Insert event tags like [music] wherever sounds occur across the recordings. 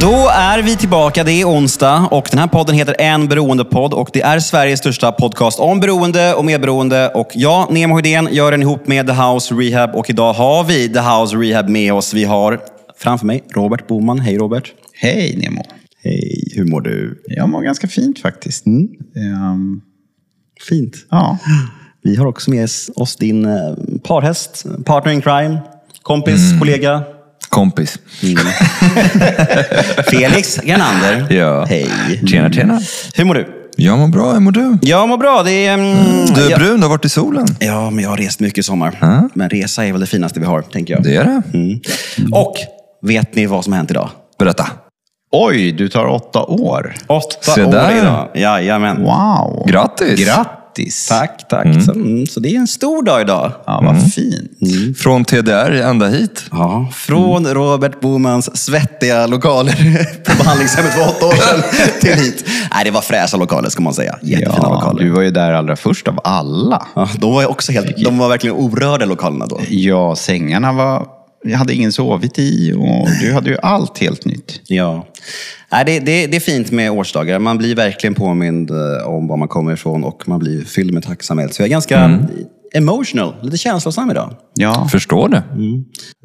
Då är vi tillbaka. Det är onsdag och den här podden heter En beroendepodd och det är Sveriges största podcast om beroende och medberoende. Och jag, Nemo Hedén, gör den ihop med The House Rehab och idag har vi The House Rehab med oss. Vi har framför mig Robert Boman. Hej Robert! Hej Nemo. Hej, hur mår du? Jag mår ganska fint faktiskt. Mm. Ehm, Fint. ja. Vi har också med oss din eh, parhäst, partner in crime, kompis, kollega. Kompis. [laughs] Felix Gernander. Ja. Hej. Tjena, tjena. Hur mår du? Jag mår bra, hur mår du? Jag mår bra. Det är, mm, Du är jag- brun, du har varit i solen. Ja, men jag har rest mycket i sommar. Ja. Men resa är väl det finaste vi har, tänker jag. Det är det. Mm. Och vet ni vad som har hänt idag? Berätta. Oj, du tar åtta år. Åtta Se år där. idag. Jajamän. Wow. Grattis. Grattis. Tack, tack. Så, mm, så det är en stor dag idag. Ja, vad fint. Från TDR ända hit. Ja, från Robert Bomans svettiga lokaler [laughs] på behandlingshemmet för åtta år sedan [laughs] till hit. Nej, det var fräscha lokaler ska man säga. Jättefina Ja, lokaler. du var ju där allra först av alla. Ja, de var ju också helt, de var verkligen orörda lokalerna då. Ja, sängarna var... Jag hade ingen sovit i och du hade ju allt helt nytt. Ja. Nej, det, det, det är fint med årsdagar. Man blir verkligen påmind eh, om var man kommer ifrån och man blir fylld med tacksamhet. Så jag är ganska emotional, lite känslosam idag. Ja, Förstår det.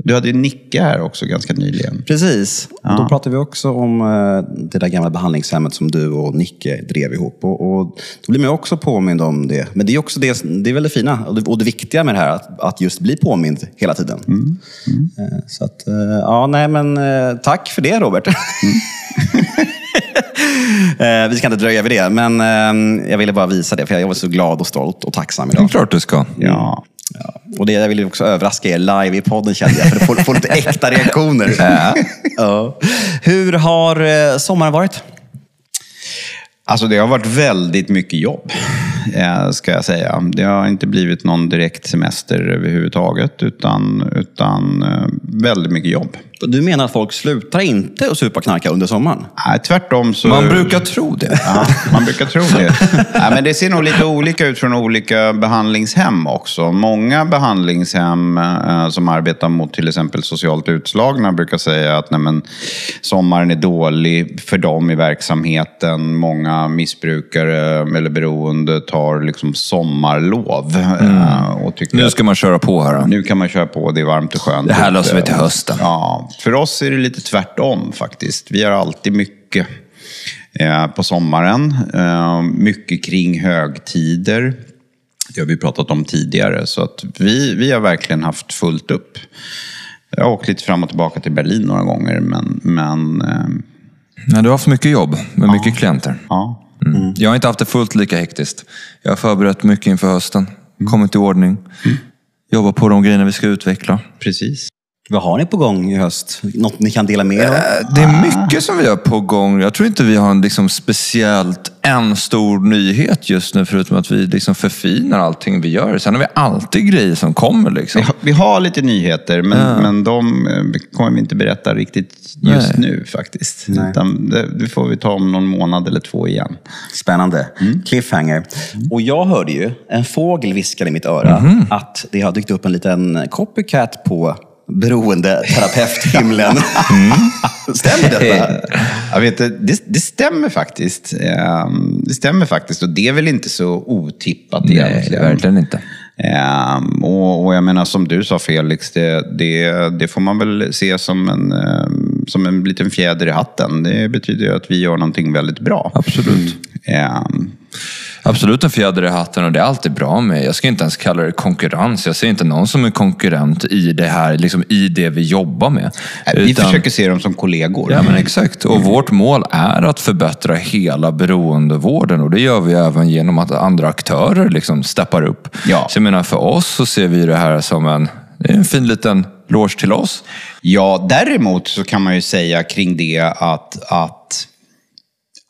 du hade ju Nicke här också ganska nyligen. Precis. Och då pratade vi också om eh, det där gamla behandlingshemmet som du och Nicke drev ihop. Och, och då blir man också påmind om det. Men det är också det, det är väl det fina och det, och det viktiga med det här, att, att just bli påmind hela tiden. Eh, Så att, eh, ja, nej men tack för det Robert. [laughs] [laughs] Eh, Vi ska inte dröja vid det, men eh, jag ville bara visa det, för jag var så glad och stolt och tacksam Det är idag. klart du ska. Ja. Ja. Och det, jag ville också överraska er live i podden kände jag, för att få, få lite äkta reaktioner. [laughs] ja. Hur har eh, sommaren varit? Alltså det har varit väldigt mycket jobb, eh, ska jag säga. Det har inte blivit någon direkt semester överhuvudtaget, utan, utan väldigt mycket jobb. Du menar att folk slutar inte att supa och knarka under sommaren? Nej, tvärtom så... Man brukar tro det. Ja, man brukar tro det. [laughs] Nej, men det ser nog lite olika ut från olika behandlingshem också. Många behandlingshem eh, som arbetar mot till exempel socialt utslagna brukar säga att nej, men, sommaren är dålig för dem i verksamheten. Många missbrukare eller beroende tar liksom sommarlov. eh, Och tycker Nu att ska man köra på här. då. nu kan man köra på, det är varmt och skönt. Det här löser vi till hösten. Ja, för oss är det lite tvärtom faktiskt. Vi har alltid mycket eh, på sommaren. Eh, mycket kring högtider. Det har vi pratat om tidigare. Så att vi, vi har verkligen haft fullt upp. Jag har åkt lite fram och tillbaka till Berlin några gånger, men, men eh, Nej, du har haft mycket jobb med mycket klienter. ja. Mm. Jag har inte haft det fullt lika hektiskt. Jag har förberett mycket inför hösten. Kommit i ordning. Jobbat på de grejerna vi ska utveckla. Precis. Vad har ni på gång i höst? Något ni kan dela med er av? Det är mycket som vi har på gång. Jag tror inte vi har en liksom speciellt en stor nyhet just nu, förutom att vi liksom förfinar allting vi gör. Sen har vi alltid grejer som kommer. Liksom. Vi har, vi har lite nyheter, men, men de eh, kommer vi inte berätta riktigt just Nej. nu faktiskt. Utan det, det får vi ta om någon månad eller två igen. Spännande. Cliffhanger. Och jag hörde ju en fågel viskade i mitt öra att det har dykt upp en liten copycat på beroendeterapeut-himlen. [laughs] [laughs] Stämmer detta? Jag vet, det, det, stämmer faktiskt. Ehm, Det stämmer faktiskt och det är väl inte så otippat Nej, egentligen. verkligen inte. Ehm, och, och jag menar som du sa Felix, det, det, det får man väl se som en, ehm, som en liten fjäder i hatten. Det betyder ju att vi gör någonting väldigt bra. Absolut. Ehm, Absolut en fjäder i hatten och det är alltid bra med. Jag ska inte ens kalla det konkurrens. Jag ser inte någon som är konkurrent i det här, liksom i det vi jobbar med. vi Utan- försöker se dem som kollegor. Ja, men exakt. Och vårt mål är att förbättra hela beroendevården och det gör vi även genom att andra aktörer liksom steppar upp. Ja. Så jag menar, för oss så ser vi det här som en, en fin liten loge till oss. Ja, däremot så kan man ju säga kring det att, att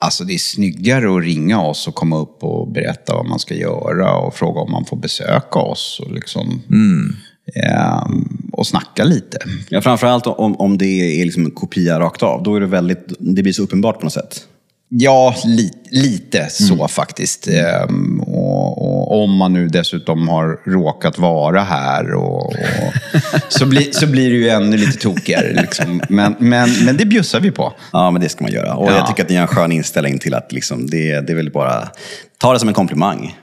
alltså det är snyggare att ringa oss och komma upp och berätta vad man ska göra och fråga om man får besöka oss och, liksom, ehm, och snacka lite. Ja, framförallt om, om det är liksom en kopia rakt av. Då är det väldigt, det blir så uppenbart på något sätt. Ja, li, lite så faktiskt. Ehm, och, Och, om man nu dessutom har råkat vara här och, och [laughs] så, blir, så blir det ju ännu lite tokigare. Liksom. Men, men, men det bjussar vi på. Ja, men det ska man göra. Och Ja. jag tycker att ni har en skön inställning till att liksom, det, det är väl bara... Ta det som en komplimang.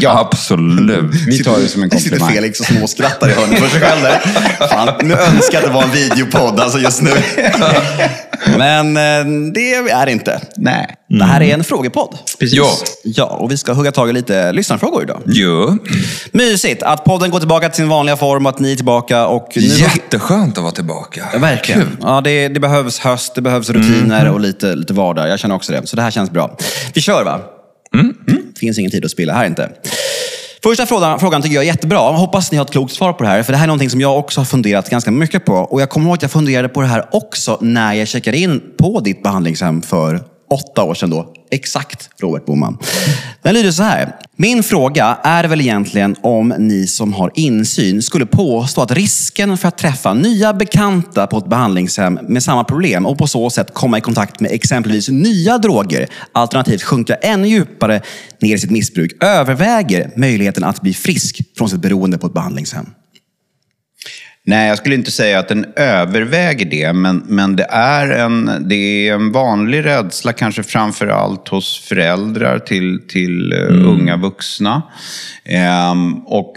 Ja, absolut. Vi tar det som en Det sitter komplimang. Felix och småskrattar i hörnet för sig själv där. Fan, nu önskar jag att det var en videopodd alltså just nu. [laughs] Men eh, det är det inte. Nej. Det här är en frågepodd. Precis. Ja. Ja, och vi ska hugga tag i lite lyssnarfrågor idag. Jo. Mysigt att podden går tillbaka till sin vanliga form och att ni är tillbaka. Och nu Jätteskönt att vara tillbaka. Ja, verkligen. Ja, det, det behövs höst, det behövs rutiner och lite, lite vardag. Jag känner också det. Så det här känns bra. Vi kör va? Mm finns ingen tid att spilla här inte. Första frågan, frågan tycker jag är jättebra. Hoppas ni har ett klokt svar på det här. För det här är någonting som jag också har funderat ganska mycket på. Och jag kommer ihåg att jag funderade på det här också när jag checkade in på ditt behandlingshem för åtta år sedan då. Exakt, Robert Boman. Den lyder så här. Min fråga är väl egentligen om ni som har insyn skulle påstå att risken för att träffa nya bekanta på ett behandlingshem med samma problem och på så sätt komma i kontakt med exempelvis nya droger, alternativt sjunka ännu djupare ner i sitt missbruk, överväger möjligheten att bli frisk från sitt beroende på ett behandlingshem. Nej, jag skulle inte säga att den överväger det, men, men det, är en, det är en vanlig rädsla, kanske framför allt hos föräldrar till, till eh, unga vuxna. Ehm, och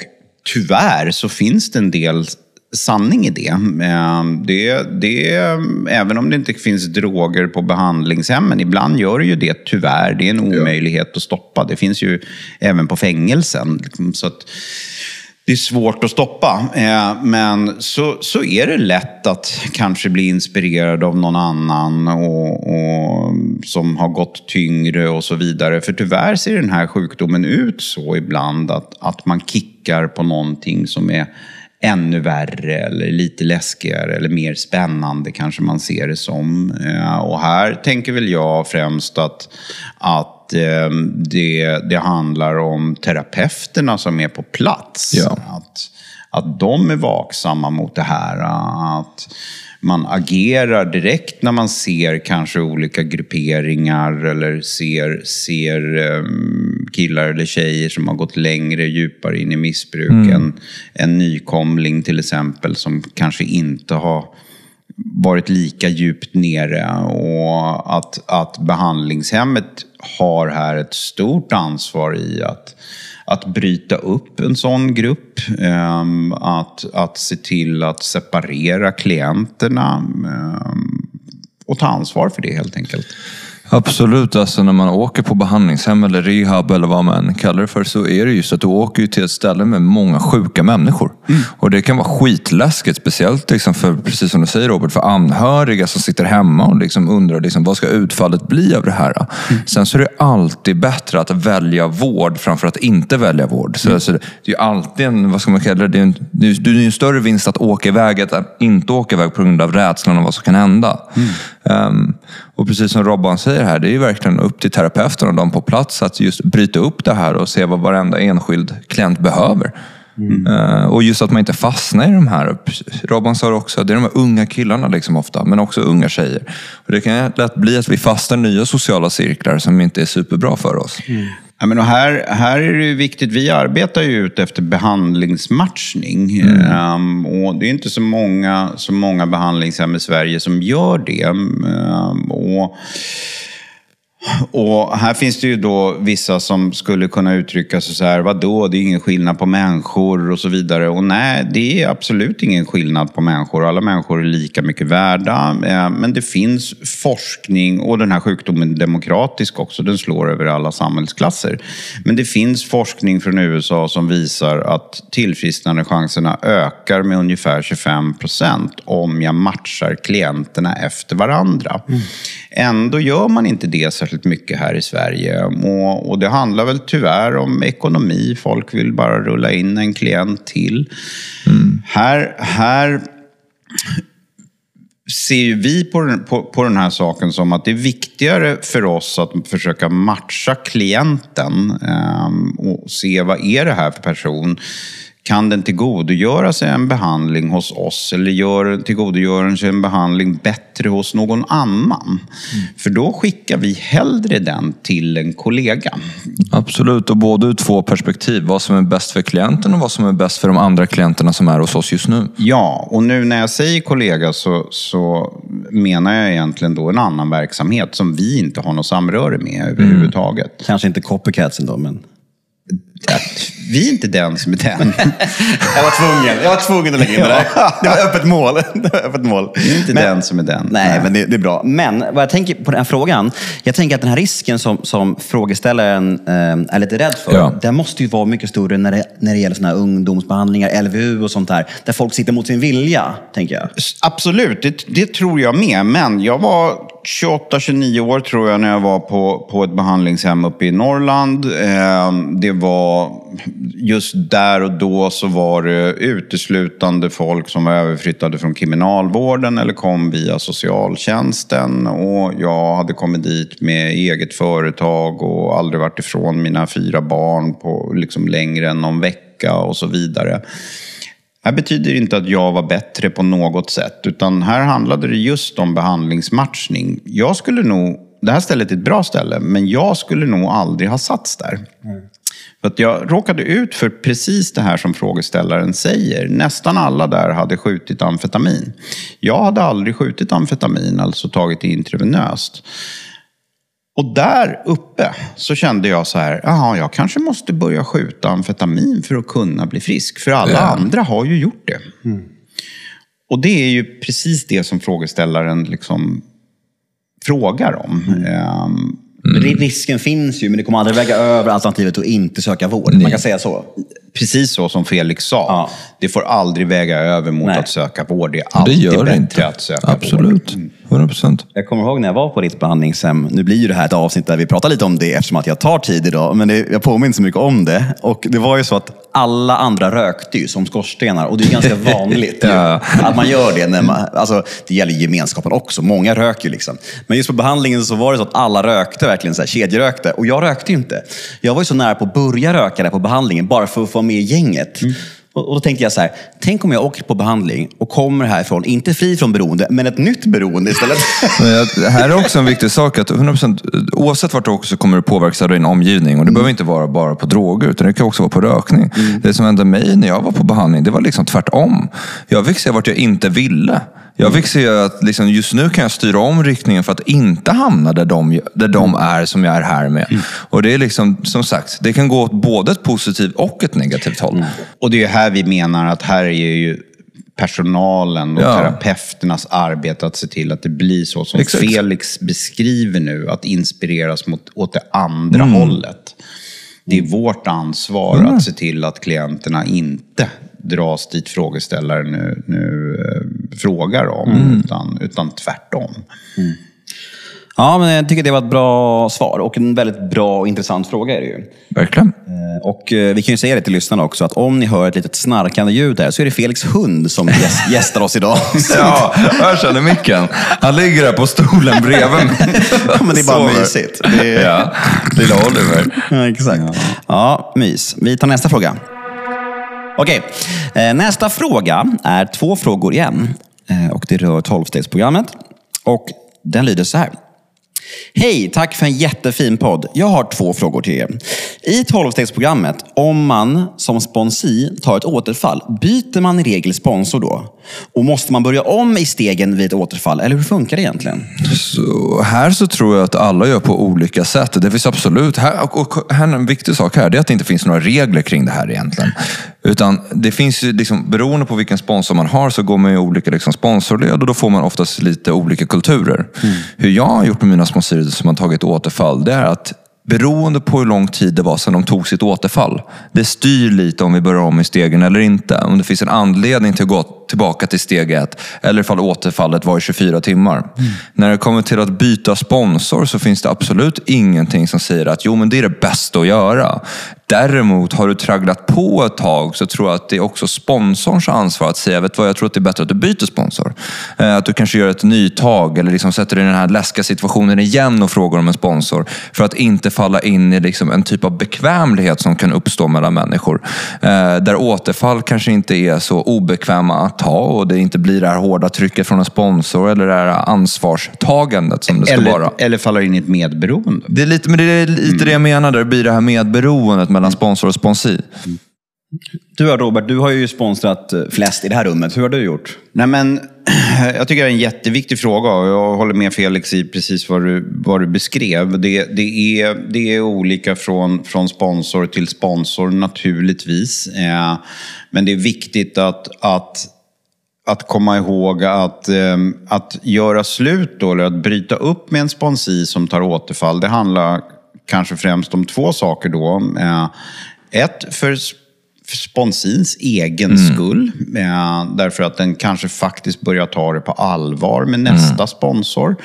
tyvärr så finns det en del sanning i det. Ehm, det, det. Även om det inte finns droger på behandlingshemmen, ibland gör det ju det tyvärr. Det är en omöjlighet att stoppa. Det finns ju även på fängelsen. liksom, Så att, det är svårt att stoppa. Eh, men så, så är det lätt att kanske bli inspirerad av någon annan och, och, som har gått tyngre och så vidare. För tyvärr ser den här sjukdomen ut så ibland att, att man kickar på någonting som är ännu värre eller lite läskigare eller mer spännande kanske man ser det som. Eh, Och här tänker väl jag främst att, att det, det handlar om terapeuterna som är på plats. Ja. Att, att de är vaksamma mot det här. Att man agerar direkt när man ser kanske olika grupperingar eller ser, ser em, killar eller tjejer som har gått längre, djupare in i missbruk. En, en nykomling till exempel som kanske inte har varit lika djupt nere och att, att behandlingshemmet har här ett stort ansvar i att, att bryta upp en sån grupp. Ehm, att, att se till att separera klienterna ehm, och ta ansvar för det helt enkelt. Absolut, alltså när man åker på behandlingshem eller rehab eller vad man kallar det för så är det ju så att du åker till ett ställe med många sjuka människor. Och det kan vara skitläskigt, speciellt liksom för, precis som du säger Robert, för anhöriga som sitter hemma och liksom undrar liksom, vad ska utfallet bli av det här. Sen så är det alltid bättre att välja vård framför att inte välja vård. Så, alltså, det är ju alltid en, vad ska man kalla det, det är en, det är, det är ju en större vinst att åka iväg än att inte åka iväg på grund av rädslan om vad som kan hända. Ehm, och precis som Robban säger här, det är ju verkligen upp till terapeuten och de på plats att just bryta upp det här och se vad varenda enskild klient behöver. Eh, och just att man inte fastnar i de här. Robban sa det också, det är de här unga killarna liksom ofta, men också unga tjejer. Och det kan lätt bli att vi fastnar i nya sociala cirklar som inte är superbra för oss. Ja, men och här, här är det viktigt, vi arbetar ju ut efter behandlingsmatchning. Ehm, och det är inte så många, så många behandlingshem i Sverige som gör det. Ehm, och, och här finns det ju då vissa som skulle kunna uttrycka sig så här, vadå, det är ingen skillnad på människor och så vidare. Och nej, det är absolut ingen skillnad på människor. Alla människor är lika mycket värda. Eh, Men det finns forskning, och den här sjukdomen är demokratisk också, den slår över alla samhällsklasser. Men det finns forskning från USA som visar att tillfrisknandechanserna ökar med ungefär 25 procent om jag matchar klienterna efter varandra. Ändå gör man inte det särskilt mycket här i Sverige. Och, och det handlar väl tyvärr om ekonomi. Folk vill bara rulla in en klient till. Här, här ser vi på den, på, på den här saken som att det är viktigare för oss att försöka matcha klienten ehm, och se vad är det här för person. Kan den tillgodogöra sig en behandling hos oss eller gör, tillgodogör den sig en behandling bättre hos någon annan? Mm. För då skickar vi hellre den till en kollega. Absolut, och både ur två perspektiv. Vad som är bäst för klienten och vad som är bäst för de andra klienterna som är hos oss just nu. Ja, och nu när jag säger kollega så, så menar jag egentligen då en annan verksamhet som vi inte har något samröre med överhuvudtaget. Mm. Kanske inte copycatsen då, men att vi är inte den som är den. [laughs] jag var tvungen, jag var tvungen att lägga in det där. Det var öppet mål. [laughs] Det var öppet mål. Vi är inte men, den som är den. Nej, nej. men det, det, är bra. Men vad jag tänker på den här frågan. Jag tänker att den här risken som, som frågeställaren eh, är lite rädd för, ja. den måste ju vara mycket större när det, när det gäller såna här ungdomsbehandlingar, LVU och sånt där. Där folk sitter mot sin vilja, tänker jag. Absolut, det, det tror jag med. Men jag var 28-29 år tror jag när jag var på, på ett behandlingshem uppe i Norrland. Eh, det var just där och då så var det uteslutande folk som var överflyttade från kriminalvården eller kom via socialtjänsten. Och jag hade kommit dit med eget företag och aldrig varit ifrån mina fyra barn på liksom längre än någon vecka och så vidare. Det här betyder inte att jag var bättre på något sätt, utan här handlade det just om behandlingsmatchning. Jag skulle nog, det här stället är ett bra ställe, men jag skulle nog aldrig ha satts där. Mm. För att jag råkade ut för precis det här som frågeställaren säger. Nästan alla där hade skjutit amfetamin. Jag hade aldrig skjutit amfetamin, alltså tagit det intravenöst. Och där uppe så kände jag så här, jaha, jag kanske måste börja skjuta amfetamin för att kunna bli frisk. För alla ja. andra har ju gjort det. Mm. Och det är ju precis det som frågeställaren liksom frågar om. Mm. Mm. Risken finns ju, men det kommer aldrig väga över alternativet att inte söka vård. Nej. Man kan säga så. Precis så som Felix sa. Ja. Det får aldrig väga över mot Nej. att söka vård. Det är alltid det gör bättre inte. att söka Absolut. vård. 100 procent. Jag kommer ihåg när jag var på ditt behandlingshem. Nu blir ju det här ett avsnitt där vi pratar lite om det eftersom att jag tar tid idag. Men det, jag påminner inte så mycket om det. Och det var ju så att alla andra rökte ju som skorstenar. Och det är ganska [laughs] vanligt ja. att man gör det. När man, alltså, det gäller gemenskapen också. Många röker ju liksom. Men just på behandlingen så var det så att alla rökte verkligen, så här, kedjerökte. Och jag rökte ju inte. Jag var ju så nära på att börja röka där på behandlingen bara för att få med i gänget. Mm. Och då tänkte jag så här, tänk om jag åker på behandling och kommer härifrån, inte fri från beroende, men ett nytt beroende istället. [laughs] det här är också en viktig sak, att 100%, oavsett vart du åker så kommer du påverkas av din omgivning. Och det mm. behöver inte vara bara på droger, utan det kan också vara på rökning. Mm. Det som hände mig när jag var på behandling, det var liksom tvärtom. Jag fick se vart jag inte ville. Jag fick se att liksom, just nu kan jag styra om riktningen för att inte hamna där de, där de är som jag är här med. Mm. Och det är liksom, som sagt, det kan gå åt både ett positivt och ett negativt håll. Mm. Och det är här vi menar att här är ju personalen och ja. terapeuternas arbete att se till att det blir så som Exakt. Felix beskriver nu, att inspireras mot, åt det andra mm. hållet. Det är vårt ansvar mm. att se till att klienterna inte dras dit frågeställaren nu, nu eh, frågar om, mm. utan, utan tvärtom. Mm. Ja, men jag tycker det var ett bra svar och en väldigt bra och intressant fråga är det ju. Verkligen. Eh, och eh, vi kan ju säga det till lyssnarna också, att om ni hör ett litet snarkande ljud här så är det Felix hund som [laughs] gästar oss idag. [laughs] ja, jag känner micken. Han ligger där på stolen bredvid mig. [laughs] ja, men det är bara Sover. mysigt. Det är... Ja, lilla Oliver. Ja, exakt. Ja. ja, mys. Vi tar nästa fråga. Okej, eh, nästa fråga är två frågor igen. Eh, och det rör tolvstegsprogrammet. Och den lyder så här. Hej, tack för en jättefin podd. Jag har två frågor till er. I tolvstegsprogrammet, om man som sponsi tar ett återfall, byter man i regel sponsor då? Och måste man börja om i stegen vid ett återfall, eller hur funkar det egentligen? Så här så tror jag att alla gör på olika sätt. Det finns absolut, här, och här, en viktig sak här, det är att det inte finns några regler kring det här egentligen. Utan det finns ju, liksom, beroende på vilken sponsor man har så går man i olika liksom, sponsorled och då får man oftast lite olika kulturer. Mm. Hur jag har gjort med mina sponsorer som har tagit återfall, det är att beroende på hur lång tid det var sedan de tog sitt återfall. Det styr lite om vi börjar om i stegen eller inte. Om det finns en anledning till att gå tillbaka till steg ett eller ifall återfallet var i 24 timmar. Mm. När det kommer till att byta sponsor så finns det absolut ingenting som säger att jo, men det är det bästa att göra. Däremot har du tragglat på ett tag så tror jag att det är också sponsorns ansvar att säga, vet vad, jag tror att det är bättre att du byter sponsor. Eh, Att du kanske gör ett nytag eller liksom sätter dig i den här läskiga situationen igen och frågar om en sponsor. För att inte falla in i liksom en typ av bekvämlighet som kan uppstå mellan människor. Eh, Där återfall kanske inte är så obekväma att ta och det inte blir det här hårda trycket från en sponsor eller det här ansvarstagandet som det ska vara. Eller, eller faller in i ett medberoende. Det är lite, men det är lite det jag menar, där det blir det här medberoendet mellan sponsor och sponsi. Du då, Robert, du har ju sponsrat eh, flest i det här rummet. Hur har du gjort? Nej, men, [clears throat] jag tycker det är en jätteviktig fråga och jag håller med Felix i precis vad du, vad du beskrev. Det, det, är, det är olika från, från sponsor till sponsor naturligtvis. Eh, men det är viktigt att, att, att komma ihåg att, eh, att göra slut då, eller att bryta upp med en sponsi som tar återfall, det handlar kanske främst om två saker då. Eh, ett, för sponsins egen skull. Eh, därför att den kanske faktiskt börjar ta det på allvar med nästa sponsor.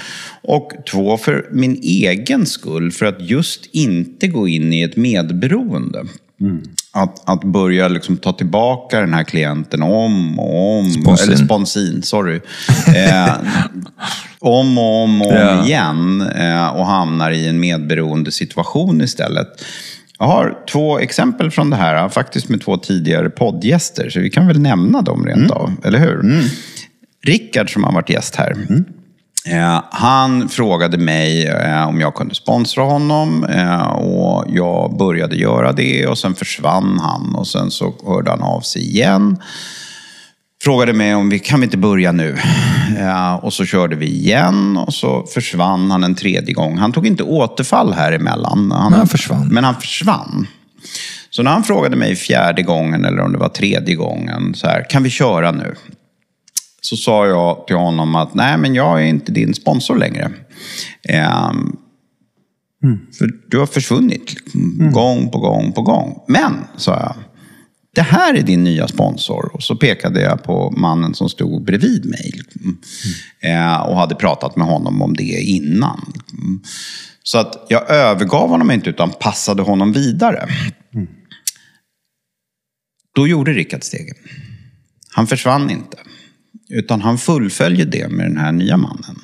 Och två, för min egen skull. För att just inte gå in i ett medberoende. Att, att börja liksom ta tillbaka den här klienten om och om. Sponsin. Eller sponsin, sorry. [laughs] Eh, om och om och om Ja. igen. Eh, och hamnar i en medberoende situation istället. Jag har två exempel från det här, faktiskt med två tidigare poddgäster. Så vi kan väl nämna dem rent av, eller hur? Rickard som har varit gäst här. Eh, han frågade mig eh, om jag kunde sponsra honom eh, och jag började göra det och sen försvann han och sen så hörde han av sig igen. Frågade mig om vi kan vi inte börja nu. Och så körde vi igen och så försvann han en tredje gång. Han tog inte återfall här emellan. Han, Men han försvann. Men han försvann. Så när han frågade mig fjärde gången eller om det var tredje gången, så här, kan vi köra nu? Så sa jag till honom att nej, men jag är inte din sponsor längre. Ehm, För du har försvunnit liksom, gång på gång på gång. Men, sa jag, det här är din nya sponsor. Och så pekade jag på mannen som stod bredvid mig. liksom. Eh, och hade pratat med honom om det innan. liksom. Så att jag övergav honom inte utan passade honom vidare. Då gjorde Rickard stegen. Han försvann inte. Utan han fullföljer det med den här nya mannen.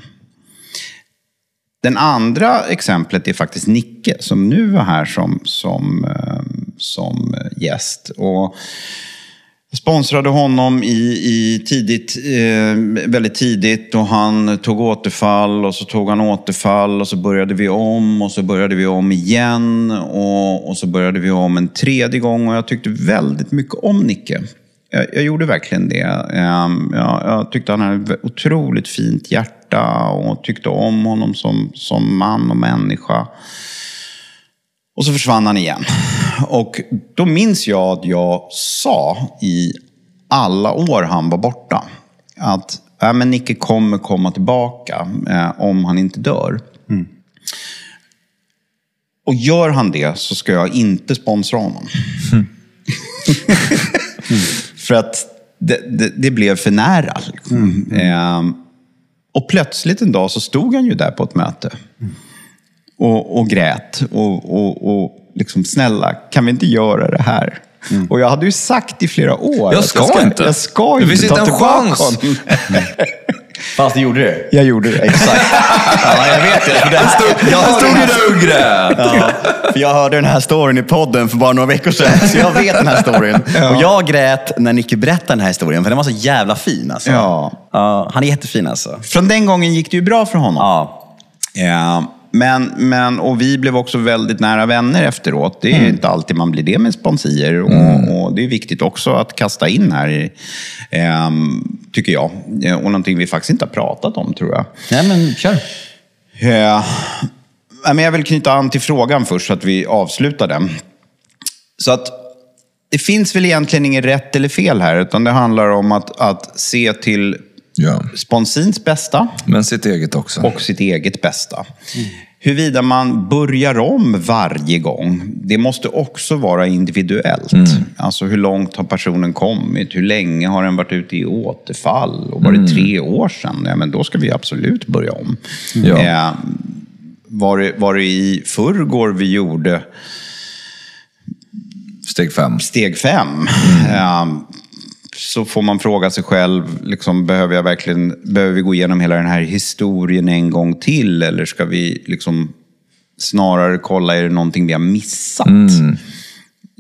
Den andra exemplet är faktiskt Nicke som nu var här som, som, ehm, som gäst. Och sponsrade honom i, i tidigt, eh, väldigt tidigt och han tog återfall och så tog han återfall och så började vi om och så började vi om igen och, och så började vi om en tredje gång och jag tyckte väldigt mycket om Nicke. Jag, jag gjorde verkligen det. Ehm, Jag, jag tyckte han hade ett otroligt fint hjärta och tyckte om honom som, som man och människa. Och så försvann han igen. Och då minns jag att jag sa i alla år han var borta att äh, men Nicke kommer komma tillbaka eh, om han inte dör. Och gör han det så ska jag inte sponsra honom. [laughs] för att det, det, det blev för nära. Liksom. Ehm, och plötsligt en dag så stod han ju där på ett möte och, och grät. Och, och, och liksom, snälla, kan vi inte göra det här? Och jag hade ju sagt i flera år Jag att ska inte. Jag ska Det inte finns ta inte en chans. honom. [laughs] Fast du gjorde det. Jag gjorde det. Exakt. [laughs] Ja, jag vet det. För det här, jag, stod där och grät. ja, för jag hörde den här storyn i podden för bara några veckor sedan, så jag vet den här storyn. [laughs] Och jag grät när Nicky berättade den här historien, för den var så jävla fin. Alltså. Ja. Ja, han är jättefin alltså. Från den gången gick det ju bra för honom. Ja. Ja, men, men, och vi blev också väldigt nära vänner efteråt. Det är Mm. inte alltid man blir det med sponsier. Och, och det är viktigt också att kasta in här, ehm, tycker jag. Eh, Och någonting vi faktiskt inte har pratat om, tror jag. Nej, men kör. Eh, men jag vill knyta an till frågan först, så att vi avslutar den. Så att det finns väl egentligen inget rätt eller fel här, utan det handlar om att, att se till Ja. sponsins bästa Men sitt eget också. och sitt eget bästa. Huruvida man börjar om varje gång, det måste också vara individuellt. Alltså hur långt har personen kommit? Hur länge har den varit ute i återfall? Och var det tre år sedan? Ja, men då ska vi absolut börja om. Ja. Eh, var, det, var det i förrgår vi gjorde Steg fem. steg fem. Eh, så får man fråga sig själv, liksom, behöver, jag verkligen, behöver vi gå igenom hela den här historien en gång till? Eller ska vi liksom snarare kolla, är det någonting vi har missat?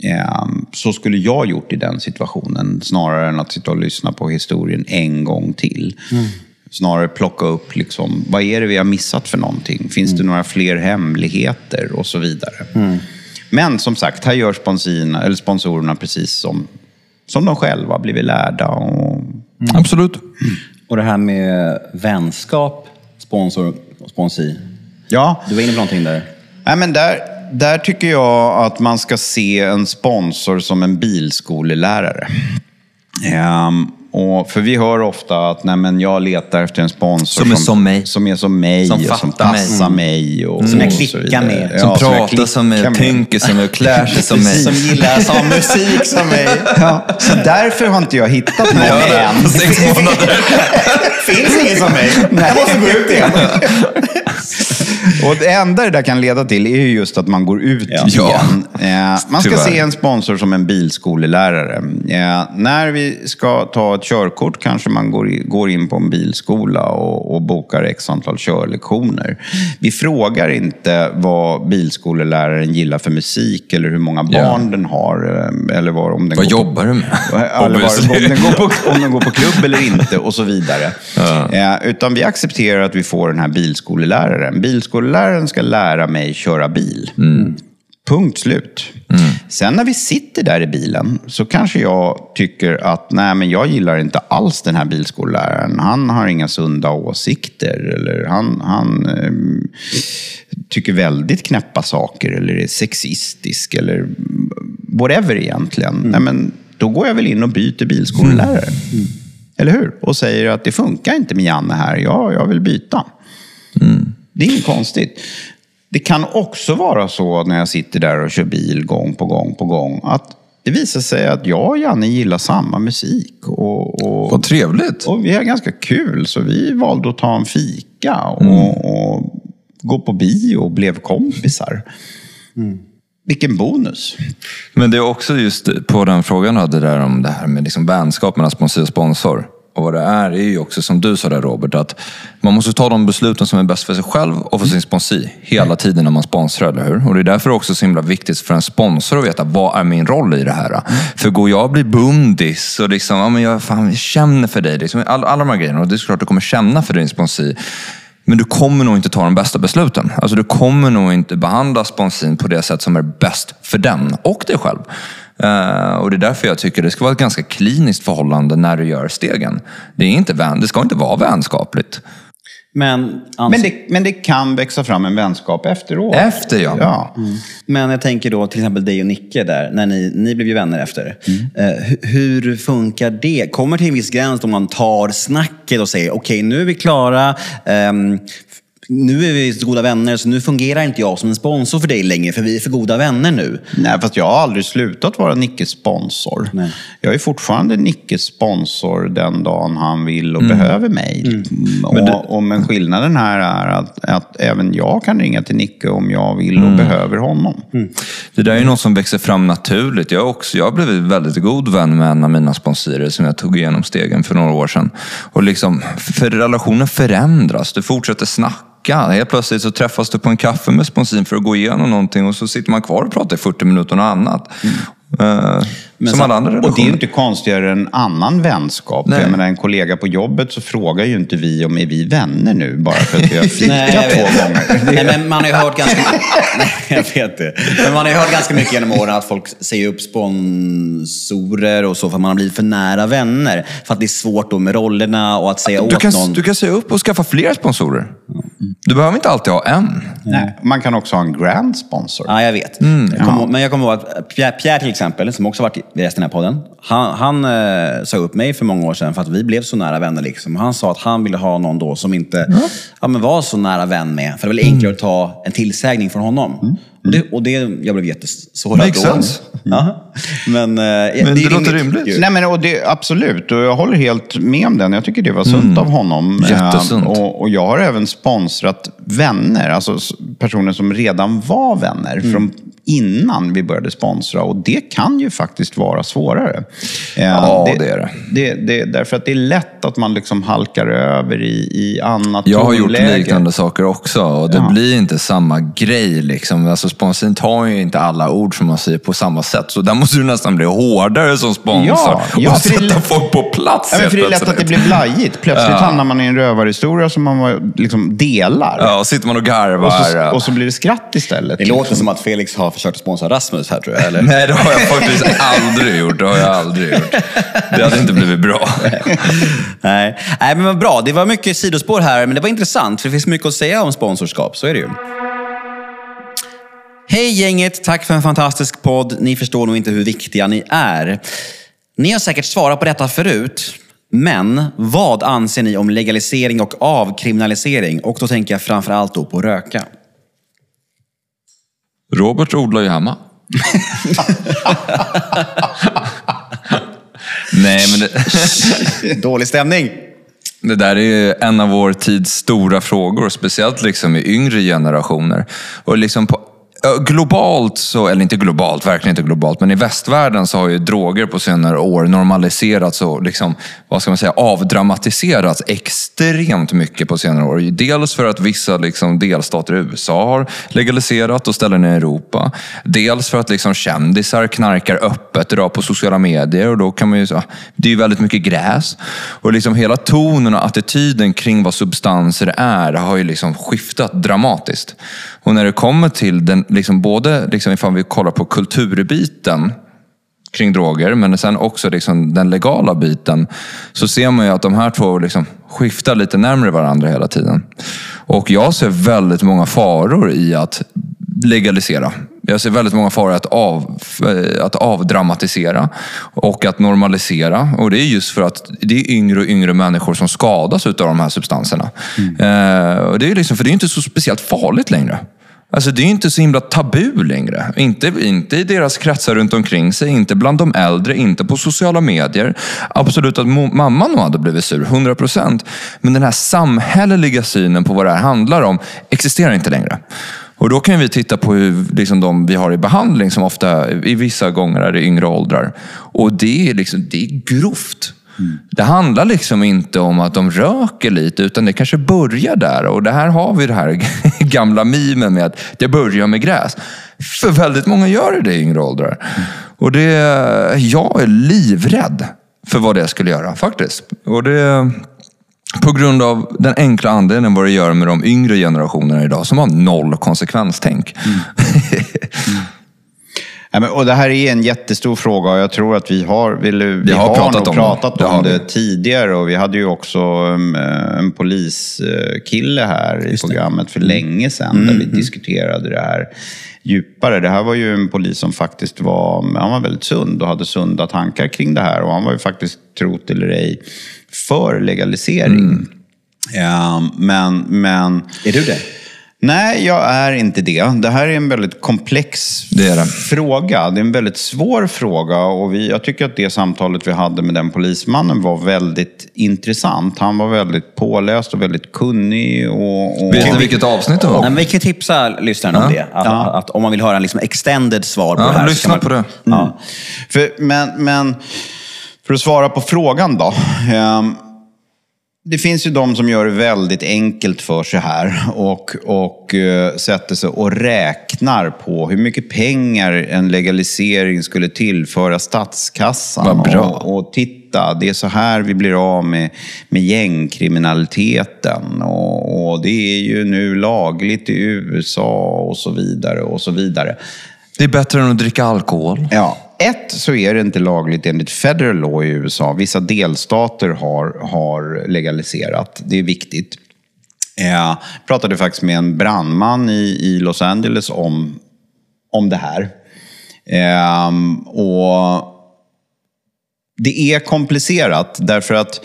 Eh, så skulle jag gjort i den situationen, snarare än att sitta och lyssna på historien en gång till. Snarare plocka upp, liksom, vad är det vi har missat för någonting? Finns det några fler hemligheter? Och så vidare. Men som sagt, här gör sponsorerna, eller sponsorerna precis som, som de själva blivit lärda. Och, Absolut. Och det här med vänskap, sponsor och sponsi. ja, Du var inne på någonting där. Nej, men där, där tycker jag att man ska se en sponsor som en bilskolelärare. Ehm, och, för vi hör ofta att nej, men jag letar efter en sponsor Som är som mig. Som är som mig Som och som fattar mig. passar mig. Och, Som jag klickar med. Som Ja, pratar som mig, tänker som mig och klär sig som mig. [laughs] Som gillar samma musik som mig. Ja, så därför har inte jag hittat någon än. På sex månader. [laughs] Finns ingen som mig. Jag måste gå ut igen. [laughs] Och det enda det där kan leda till är ju just att man går ut Ja. igen. Eh, man ska Tyvärr. se en sponsor som en bilskolelärare. Eh, när vi ska ta ett körkort kanske man går, in på en bilskola och, bokar x antal körlektioner. Vi frågar inte vad bilskoleläraren gillar för musik eller hur många barn den har. eh, Eller vad, om den Vad går på- jobbar du med? [laughs] eller var, om, den går på, om den går på klubb eller inte och så vidare. Eh, utan vi accepterar att vi får den här bilskoleläraren. Bilskoleläraren ska lära mig köra bil. Punkt slut. Sen när vi sitter där i bilen så kanske jag tycker att nej, men jag gillar inte alls den här bilskoleläraren. Han har inga sunda åsikter eller han, han ehm, tycker väldigt knäppa saker eller är sexistisk eller whatever egentligen. Nej, men då går jag väl in och byter bilskolelärare. Eller hur? Och säger att det funkar inte med Janne här. Ja, jag vill byta. Det är inget konstigt. Det kan också vara så när jag sitter där och kör bil gång på gång på gång att det visar sig att jag och Janne gillar samma musik. Och, och, Vad trevligt. och vi har ganska kul, så vi valde att ta en fika och, och gå på bio och blev kompisar. Vilken bonus. Men det är också just på den frågan du hade där om det här med liksom vänskap mellan sponsor och sponsor. Och vad det är, är ju också som du sa där Robert, att man måste ta de besluten som är bäst för sig själv och för sin sponsi hela tiden när man sponsrar, eller hur? Och det är därför också så himla viktigt för en sponsor att veta vad är min roll i det här? För går jag och blir bundis och liksom, ja men jag, fan, jag känner för dig, liksom, alla, alla de här grejerna, och det är klart du kommer känna för din sponsi. Men du kommer nog inte ta de bästa besluten. Alltså du kommer nog inte behandla sponsin på det sätt som är bäst för den och dig själv. Eh, och det är därför jag tycker det ska vara ett ganska kliniskt förhållande när du gör stegen. Det, är inte vän, det ska inte vara vänskapligt. Men, Men det, men det kan växa fram en vänskap efteråt. Efter ja. Ja. Men jag tänker då till exempel dig och Nicke där, när ni, ni blev ju vänner efter. Eh, hu- hur funkar det? Kommer till en viss gräns då man tar snacket och säger okej, nu är vi klara. f- nu är vi så goda vänner, så nu fungerar inte jag som en sponsor för dig längre, för vi är för goda vänner nu. Nej, fast jag har aldrig slutat vara Nickes sponsor. Nej. Jag är fortfarande Nickes sponsor den dagen han vill och behöver mig. Mm. Och, och, men skillnaden här är att, att även jag kan ringa till Nicke om jag vill och behöver honom. Det där är ju något som växer fram naturligt. Jag också, jag har blivit väldigt god vän med en av mina sponsorer som jag tog igenom stegen för några år sedan. Och liksom, för relationen förändras. Du fortsätter snacka. Helt plötsligt så träffas du på en kaffe med sponsin för att gå igenom någonting och så sitter man kvar och pratar i 40 minuter om något annat. Eh, som sam- alla andra Och det är relationer. ju inte konstigare än annan vänskap. Nej. Jag menar, en kollega på jobbet så frågar ju inte vi om är vi vänner nu bara för att vi har [laughs] fikat två gånger. [laughs] Nej, men man har ju hört ganska [laughs] Nej, jag vet det. Men man har ju hört ganska mycket genom åren att folk säger upp sponsorer och så för att man har blivit för nära vänner. För att det är svårt då med rollerna och att säga Du åt kan, någon. du kan säga upp och skaffa fler sponsorer. Du behöver inte alltid ha en. Nej, man kan också ha en grand sponsor. Ja, jag vet. jag kommer ihåg- Men jag kommer ihåg att Pierre, Pierre till exempel, som också varit i resten av den här podden. Han, han eh, sa upp mig för många år sedan för att vi blev så nära vänner. Liksom. Han sa att han ville ha någon då som inte ja, men var så nära vän med. För det var enklare att ta en tillsägning från honom. Och, det, och det, jag blev jättesårad Makes då. sense. [laughs] Ja. Men, eh, Men det låter rimligt. ju. Nej, men, och det, absolut, och jag håller helt med om den. Jag tycker det var sunt av honom. Jättesunt. Eh, Och, och jag har även sponsrat vänner, alltså personer som redan var vänner. Från, innan vi började sponsra. Och det kan ju faktiskt vara svårare. Eh, Ja, det är det. det, det. Därför att det är lätt att man liksom halkar över i, i annat Jag har gjort liknande saker också och det Ja. blir inte samma grej. Liksom. Alltså, sponsring tar ju inte alla ord som man säger på samma sätt. Så där måste du nästan bli hårdare som sponsor Ja, ja, och det sätta lätt- folk på plats Ja, men för det är lätt att det blir blajigt. Plötsligt hamnar man i en rövarhistoria som man liksom delar. Ja, och sitter man och garvar. Och, så, och så blir det skratt istället. Det låter som att Felix har försökt sponsra Rasmus här tror jag. Eller? Nej, det har jag faktiskt aldrig gjort. Det har jag aldrig gjort. Det hade inte blivit bra. Nej. Nej, men vad bra. Det var mycket sidospår här, men det var intressant. För det finns mycket att säga om sponsorskap, så är det ju. Hej gänget! Tack för en fantastisk podd. Ni förstår nog inte hur viktiga ni är. Ni har säkert svarat på detta förut. Men vad anser ni om legalisering och avkriminalisering? Och då tänker jag framför allt då på röka. Robert odlar ju hemma. Nej, men det, Dålig stämning. det där är ju en av vår tids stora frågor, speciellt liksom i yngre generationer. Och liksom globalt, så, eller inte globalt, verkligen inte globalt, men i västvärlden så har ju droger på senare år normaliserats och liksom, vad ska man säga, avdramatiserats extremt mycket på senare år. Dels för att vissa liksom, delstater i USA har legaliserat och ställen i Europa. Dels för att liksom, kändisar knarkar öppet idag på sociala medier och då kan man ju, det är ju väldigt mycket gräs. Och liksom hela tonen och attityden kring vad substanser är har ju liksom skiftat dramatiskt. Och när det kommer till den, liksom både liksom ifall vi kollar på kulturbiten kring droger, men sen också liksom den legala biten, så ser man ju att de här två liksom skiftar lite närmare varandra hela tiden. Och jag ser väldigt många faror i att legalisera. Jag ser väldigt många faror att, av, att avdramatisera och att normalisera. Och det är just för att det är yngre och yngre människor som skadas av de här substanserna. Eh, och det är liksom, för det är inte så speciellt farligt längre. Alltså det är inte så himla tabu längre. Inte, inte i deras kretsar runt omkring sig, inte bland de äldre, inte på sociala medier. Absolut att mamma nog hade blivit sur, 100 procent. Men den här samhälleliga synen på vad det här handlar om existerar inte längre. Och då kan vi titta på hur liksom de vi har i behandling, som ofta i vissa gånger är i yngre åldrar. Och det är, liksom, det är grovt. Det handlar liksom inte om att de röker lite, utan det kanske börjar där. Och det här har vi det här [laughs] gamla mimen med att det börjar med gräs. För väldigt många gör det i yngre åldrar. Och det, jag är livrädd för vad det skulle göra, faktiskt. Och det, på grund av den enkla anledningen vad det gör med de yngre generationerna idag, som har noll konsekvenstänk. Ja, men, och det här är en jättestor fråga och jag tror att vi har, vi, vi har har, pratat om det. pratat Det om det, tidigare. Och vi hade ju också um, en poliskille här i programmet för länge sedan där vi diskuterade det här djupare. Det här var ju en polis som faktiskt var, han var väldigt sund och hade sunda tankar kring det här. Och han var ju faktiskt, trot eller ej, för legalisering. Ja, men, men Är du det? Nej, jag är inte det. Det här är en väldigt komplex Det är det. fråga. Det är en väldigt svår fråga och vi, jag tycker att det samtalet vi hade med den polismannen var väldigt intressant. Han var väldigt påläst och väldigt kunnig. Och, och... Vet ni vilket avsnitt det Nej, var? men vi kan tipsa lyssnarna om Ja. det. Att, att om man vill höra en liksom extended svar på Ja, det här. lyssna man, på det. Ja. För, men, men för att svara på frågan då. Ehm, det finns ju de som gör det väldigt enkelt för sig här och, och eh, sätter sig och räknar på hur mycket pengar en legalisering skulle tillföra statskassan. Vad bra. Och, och titta, det är så här vi blir av med, med gängkriminaliteten. Och, och det är ju nu lagligt i USA och så vidare och så vidare. Det är bättre än att dricka alkohol. Ja, ett så är det inte lagligt enligt federal law i USA. Vissa delstater har, har legaliserat. Det är viktigt. Eh, jag pratade faktiskt med en brandman i, i Los Angeles om, om det här. Ehm, och det är komplicerat därför att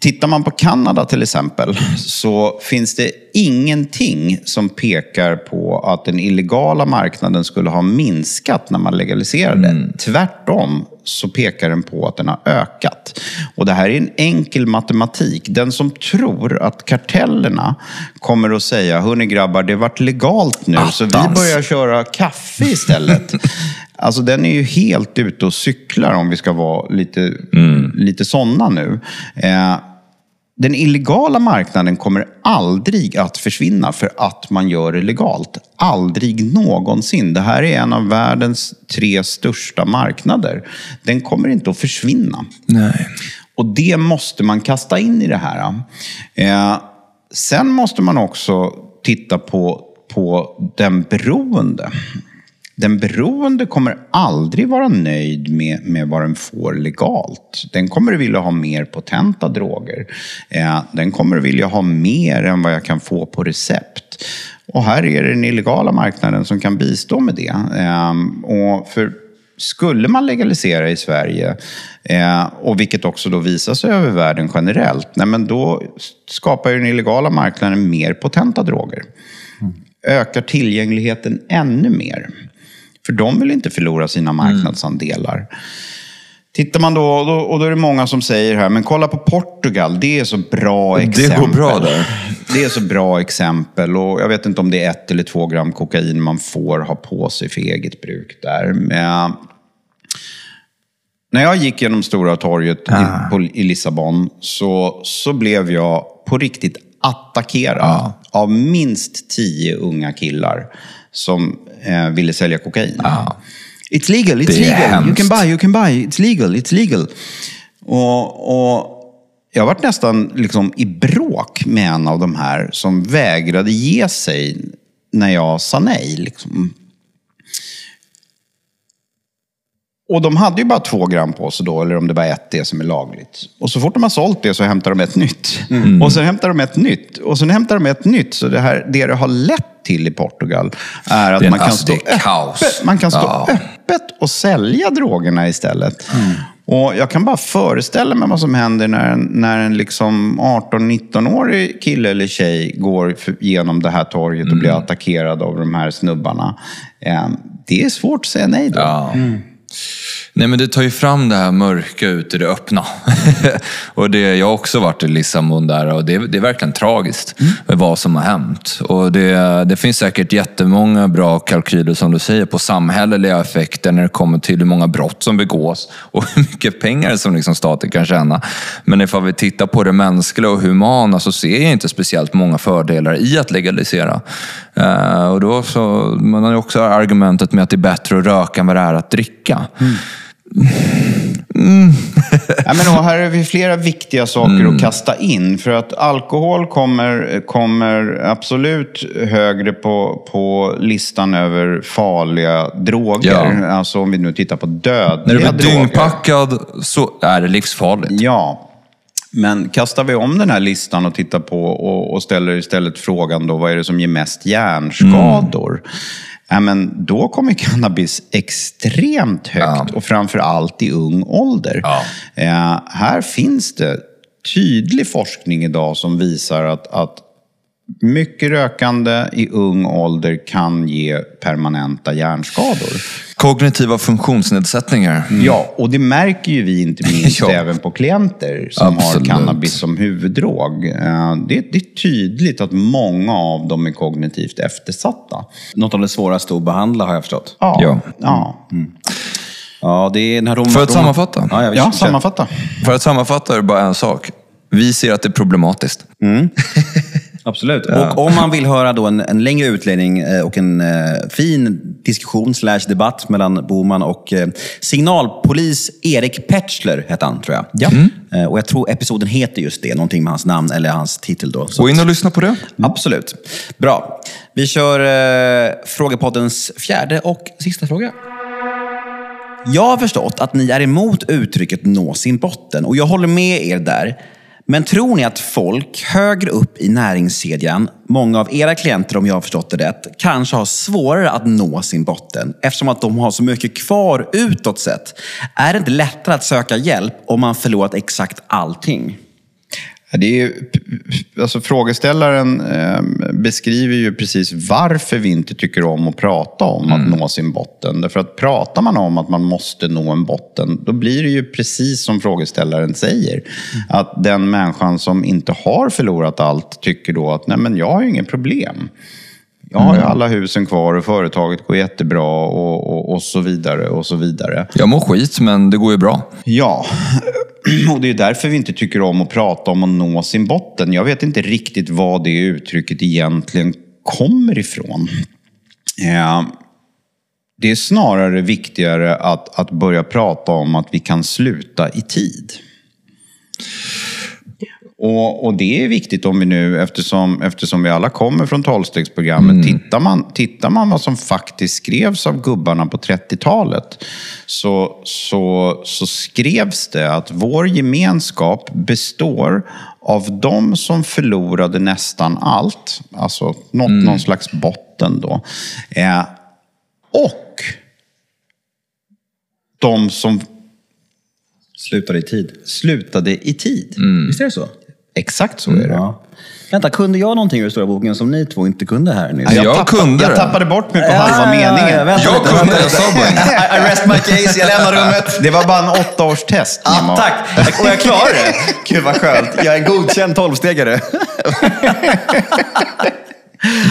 Tittar man på Kanada till exempel så finns det ingenting som pekar på att den illegala marknaden skulle ha minskat när man legaliserade. Mm. Tvärtom så pekar den på att den har ökat. Och det här är en enkel matematik. Den som tror att kartellerna kommer att säga, hörni grabbar, det har varit legalt nu, Attans. så vi börjar köra kaffe istället. [laughs] Alltså den är ju helt ute och cyklar om vi ska vara lite, mm. lite sådana nu. Eh, den illegala marknaden kommer aldrig att försvinna för att man gör det legalt. Aldrig någonsin. Det här är en av världens tre största marknader. Den kommer inte att försvinna. Nej. Och det måste man kasta in i det här. Eh, sen måste man också titta på, på den beroende den beroende kommer aldrig vara nöjd med, med vad den får legalt. Den kommer vilja ha mer potenta droger. Eh, den kommer vilja ha mer än vad jag kan få på recept. Och här är det den illegala marknaden som kan bistå med det. Eh, och för skulle man legalisera i Sverige, eh, och vilket också då visar sig över världen generellt, nej men då skapar ju den illegala marknaden mer potenta droger. Ökar tillgängligheten ännu mer. För de vill inte förlora sina marknadsandelar. Mm. Tittar man då, och då är det många som säger här, men kolla på Portugal, det är så bra exempel. Det går bra där. Det är så bra exempel och jag vet inte om det är ett eller två gram kokain man får ha på sig för eget bruk där. Men, när jag gick genom Stora torget ah. i, i, Lissabon så, så blev jag på riktigt attackerad ah. av minst tio unga killar som eh, ville sälja kokain. Ah. It's legal, it's legal. Hemskt. You can buy, you can buy. It's legal, it's legal. Och, och jag varit nästan liksom i bråk med en av de här som vägrade ge sig när jag sa nej. Liksom. Och de hade ju bara två gram på sig då, eller om det var ett det som är lagligt. Och så fort de har sålt det så hämtar de ett nytt. Mm. Och sen hämtar de ett nytt. Och sen hämtar de ett nytt. Så det, här, det det har lett till i Portugal är att är man, kan alltså, stå öppet, man kan stå ja. öppet och sälja drogerna istället. Mm. Och jag kan bara föreställa mig vad som händer när en, när en liksom 18-19-årig kille eller tjej går genom det här torget och mm. blir attackerad av de här snubbarna. Eh, det är svårt att säga nej då. Ja. Mm. Nej, men det tar ju fram det här mörka ut i det öppna. [laughs] och det, jag har också varit i Lissabon där och det, det är verkligen tragiskt mm. med vad som har hänt. Och det, det finns säkert jättemånga bra kalkyler, som du säger, på samhälleliga effekter när det kommer till hur många brott som begås [laughs] och hur mycket pengar som liksom staten kan tjäna. Men ifall vi tittar på det mänskliga och humana så ser jag inte speciellt många fördelar i att legalisera. Uh, och då så, man har ju också argumentet med att det är bättre att röka än vad det är att dricka. Mm. Mm. [laughs] ja, men här är vi flera viktiga saker mm. att kasta in. För att alkohol kommer, kommer absolut högre på, på listan över farliga droger. Ja. Alltså om vi nu tittar på dödliga När du blir dyngpackad så är det livsfarligt. Ja. Men kastar vi om den här listan och tittar på och, och ställer istället frågan då, vad är det som ger mest hjärnskador? Mm ja, men då kommer cannabis extremt högt ja. och framför allt i ung ålder. Ja. Eh, här finns det tydlig forskning idag som visar att, att mycket rökande i ung ålder kan ge permanenta hjärnskador. Kognitiva funktionsnedsättningar. Mm. Ja, och det märker ju vi inte [laughs] minst ja. även på klienter som Absolut. har cannabis som huvuddrog. Eh, det, det, är tydligt att många av dem är kognitivt eftersatta. Något av det svåraste att behandla har jag förstått. Ja. ja. ja. Mm. Ja, det är den här För att sammanfatta. Ja, ja, sammanfatta. För att sammanfatta är det bara en sak. Vi ser att det är problematiskt. Mm. [laughs] Absolut. Ja. Och om man vill höra då en, en längre utläggning eh, och en eh, fin diskussion slash debatt mellan Boman och eh, signalpolis Erik Petschler, hette han tror jag. Ja. Mm. Eh, och jag tror episoden heter just det, någonting med hans namn eller hans titel. Då. Gå in och lyssna på det. Absolut. Bra. Vi kör eh, Frågepoddens fjärde och sista fråga. Jag har förstått att ni är emot uttrycket nå sin botten och jag håller med er där. Men tror ni att folk högre upp i näringskedjan, många av era klienter om jag har förstått det rätt, kanske har svårare att nå sin botten eftersom att de har så mycket kvar utåt sett? Är det inte lättare att söka hjälp om man förlorat exakt allting? Det är ju, alltså frågeställaren eh, beskriver ju precis varför vi inte tycker om att prata om att nå sin botten. Därför att pratar man om att man måste nå en botten, då blir det ju precis som frågeställaren säger. Att den människan som inte har förlorat allt tycker då att nej men jag har ju inget problem. Jag har ju alla husen kvar och företaget går jättebra och, och, och så vidare och så vidare. Jag mår skit, men det går ju bra. Ja, [clears throat] och det är därför vi inte tycker om att prata om att nå sin botten. Jag vet inte riktigt vad det uttrycket egentligen kommer ifrån. Eh, Det är snarare viktigare att, att börja prata om att vi kan sluta i tid. Och, och det är viktigt om vi nu, eftersom, eftersom vi alla kommer från tolvstegsprogrammet, tittar, man, tittar man vad som faktiskt skrevs av gubbarna på 30-talet så, så, så skrevs det att vår gemenskap består av de som förlorade nästan allt, alltså nått någon slags botten då, eh, och de som Slutade i tid. slutade i tid. Visst är det så? Exakt så är det. Ja. Vänta, kunde jag någonting ur den stora boken som ni två inte kunde här nyss? Jag tappade, kunde jag det. tappade bort mig på halva meningen. vänta Jag kunde, vänta jag sa bara [laughs] I rest my case, jag lämnar rummet. Det var bara en åtta års test. Ja, Nemo. tack! Och jag klarar det. [laughs] Gud vad skönt. Jag är godkänd tolvstegare. [laughs]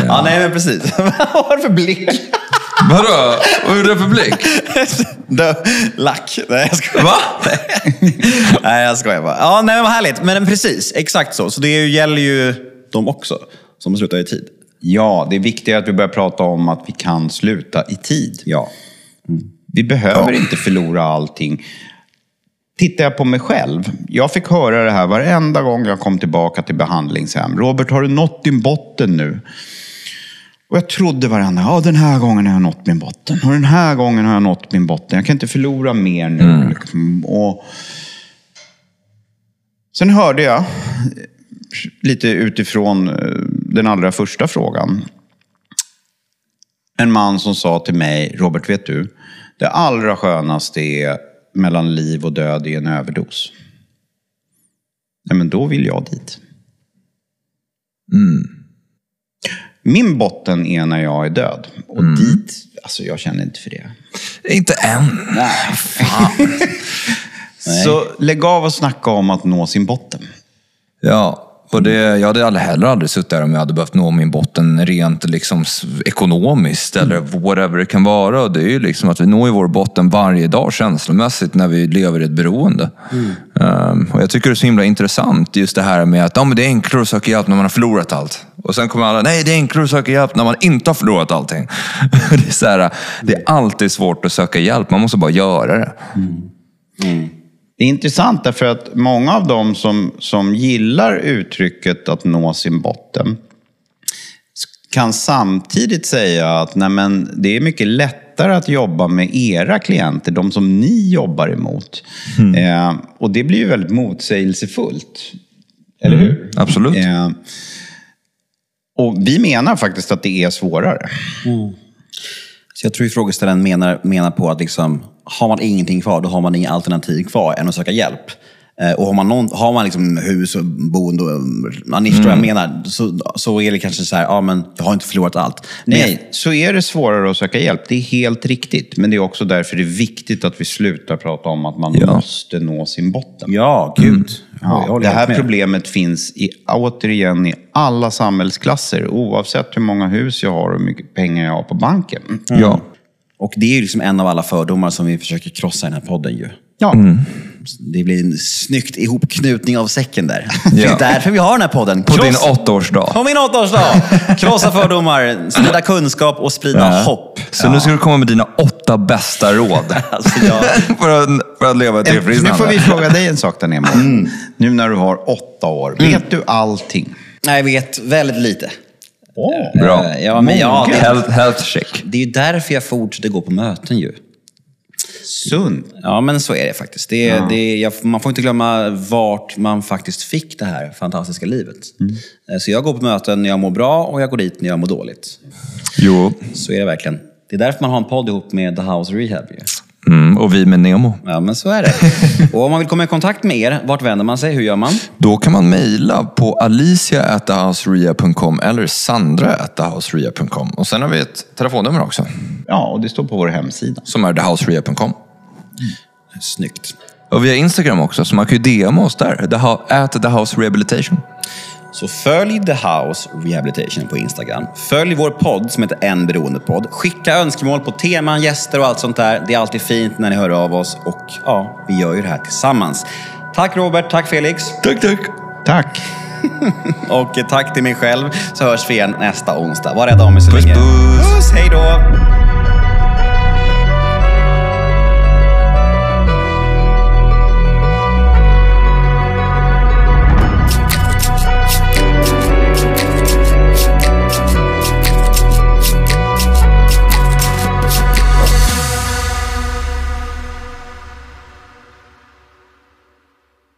Ja, nej men precis. Vad har du för blick? Vadå? Vad är det för blick? Dö. Lack. Nej, jag skojar. Va? [laughs] Nej, jag skojar bara. Ja, nej, men vad härligt. Men precis, exakt så. Så det gäller ju dem också, som slutar i tid. Ja, det är viktigt att vi börjar prata om att vi kan sluta i tid. Ja. Vi behöver inte förlora allting. Tittar jag på mig själv. Jag fick höra det här varenda gång jag kom tillbaka till behandlingshem. Robert, har du nått din botten nu? Och jag trodde varenda ja den här gången har jag nått min botten. Och den här gången har jag nått min botten. Jag kan inte förlora mer nu. liksom. Och Sen hörde jag, lite utifrån eh, den allra första frågan, en man som sa till mig, Robert vet du, det allra skönaste är mellan liv och död i en överdos. Nej, men då vill jag dit. Min botten är när jag är död. Och dit, alltså jag känner inte för det. Inte än. Nej. Fan. [laughs] Så lägg av och snacka om att nå sin botten. Ja, och det, jag hade heller aldrig suttit där om jag hade behövt nå min botten rent liksom, ekonomiskt eller whatever det kan vara. Och det är ju liksom att vi når vår botten varje dag känslomässigt när vi lever i ett beroende. Ehm, och jag tycker det är så himla intressant just det här med att ja, men det är enklare att söka hjälp när man har förlorat allt. Och sen kommer alla, nej det är enklare att söka hjälp när man inte har förlorat allting. [laughs] det, är så här, det är alltid svårt att söka hjälp, man måste bara göra det. Det är intressant därför att många av dem som, som gillar uttrycket att nå sin botten kan samtidigt säga att nej men, det är mycket lättare att jobba med era klienter, de som ni jobbar emot. Eh, och det blir ju väldigt motsägelsefullt. Eller hur? Absolut. Eh, och vi menar faktiskt att det är svårare. Så jag tror frågeställaren menar, menar på att liksom, har man ingenting kvar, då har man inga alternativ kvar än att söka hjälp. Eh, Och har man, någon, har man liksom hus och boende, och, ja, ni förstår vad jag menar, så, så är det kanske så här, ja men jag har inte förlorat allt. Men Nej, så är det svårare att söka hjälp. Det är helt riktigt. Men det är också därför det är viktigt att vi slutar prata om att man Ja. måste nå sin botten. Ja, gud. Jag Ja, det här problemet finns i, återigen i alla samhällsklasser. Oavsett hur många hus jag har och hur mycket pengar jag har på banken. Ja. Och det är ju liksom en av alla fördomar som vi försöker krossa i den här podden ju. Ja. Det blir en snyggt ihopknutning av säcken där. [laughs] Ja. Det är därför vi har den här podden. På din Kross- åttaårsdag. På min åttaårsdag! Krossa fördomar, sprida kunskap och sprida Ja. hopp. Så nu ska du komma med dina åtta bästa råd. [laughs] Alltså, jag, [laughs] för, att, för att leva ett Nu tillfrisknande. får vi fråga dig en sak där Nemo. Nu när du har åtta år. Vet du allting? nej, jag vet väldigt lite. Bra. Eh, Ja, men ja, det, Health, health check. det är ju därför jag fortsätter gå på möten ju. Sunt. Ja, men så är det faktiskt. Det, är- det, jag, man får inte glömma vart man faktiskt fick det här fantastiska livet. Eh, Så jag går på möten när jag mår bra och jag går dit när jag mår dåligt. Jo. Så är det verkligen. Det är därför man har en podd ihop med The House Rehab. Mm, och vi med Nemo. Ja, men så är det. [laughs] Och om man vill komma i kontakt med er, vart vänder man sig? Hur gör man? Då kan man mejla på alicia.thehouserea.com eller sandra.thehouserea.com. Och sen har vi ett telefonnummer också, Ja, och det står på vår hemsida. som är thehouserea.com. Snyggt. Och vi har Instagram också, så man kan ju DMa oss där. The, at the House Rehabilitation. Så följ The House Rehabilitation på Instagram. Följ vår podd som heter En beroendepodd. Skicka önskemål på teman, gäster och allt sånt där. Det är alltid fint när ni hör av oss och ja, vi gör ju det här tillsammans. Tack Robert, tack Felix Tack, tack. Tack! [laughs] och tack till mig själv så hörs vi igen nästa onsdag. Var rädda om er så Puss, länge. puss. Puss, hej då!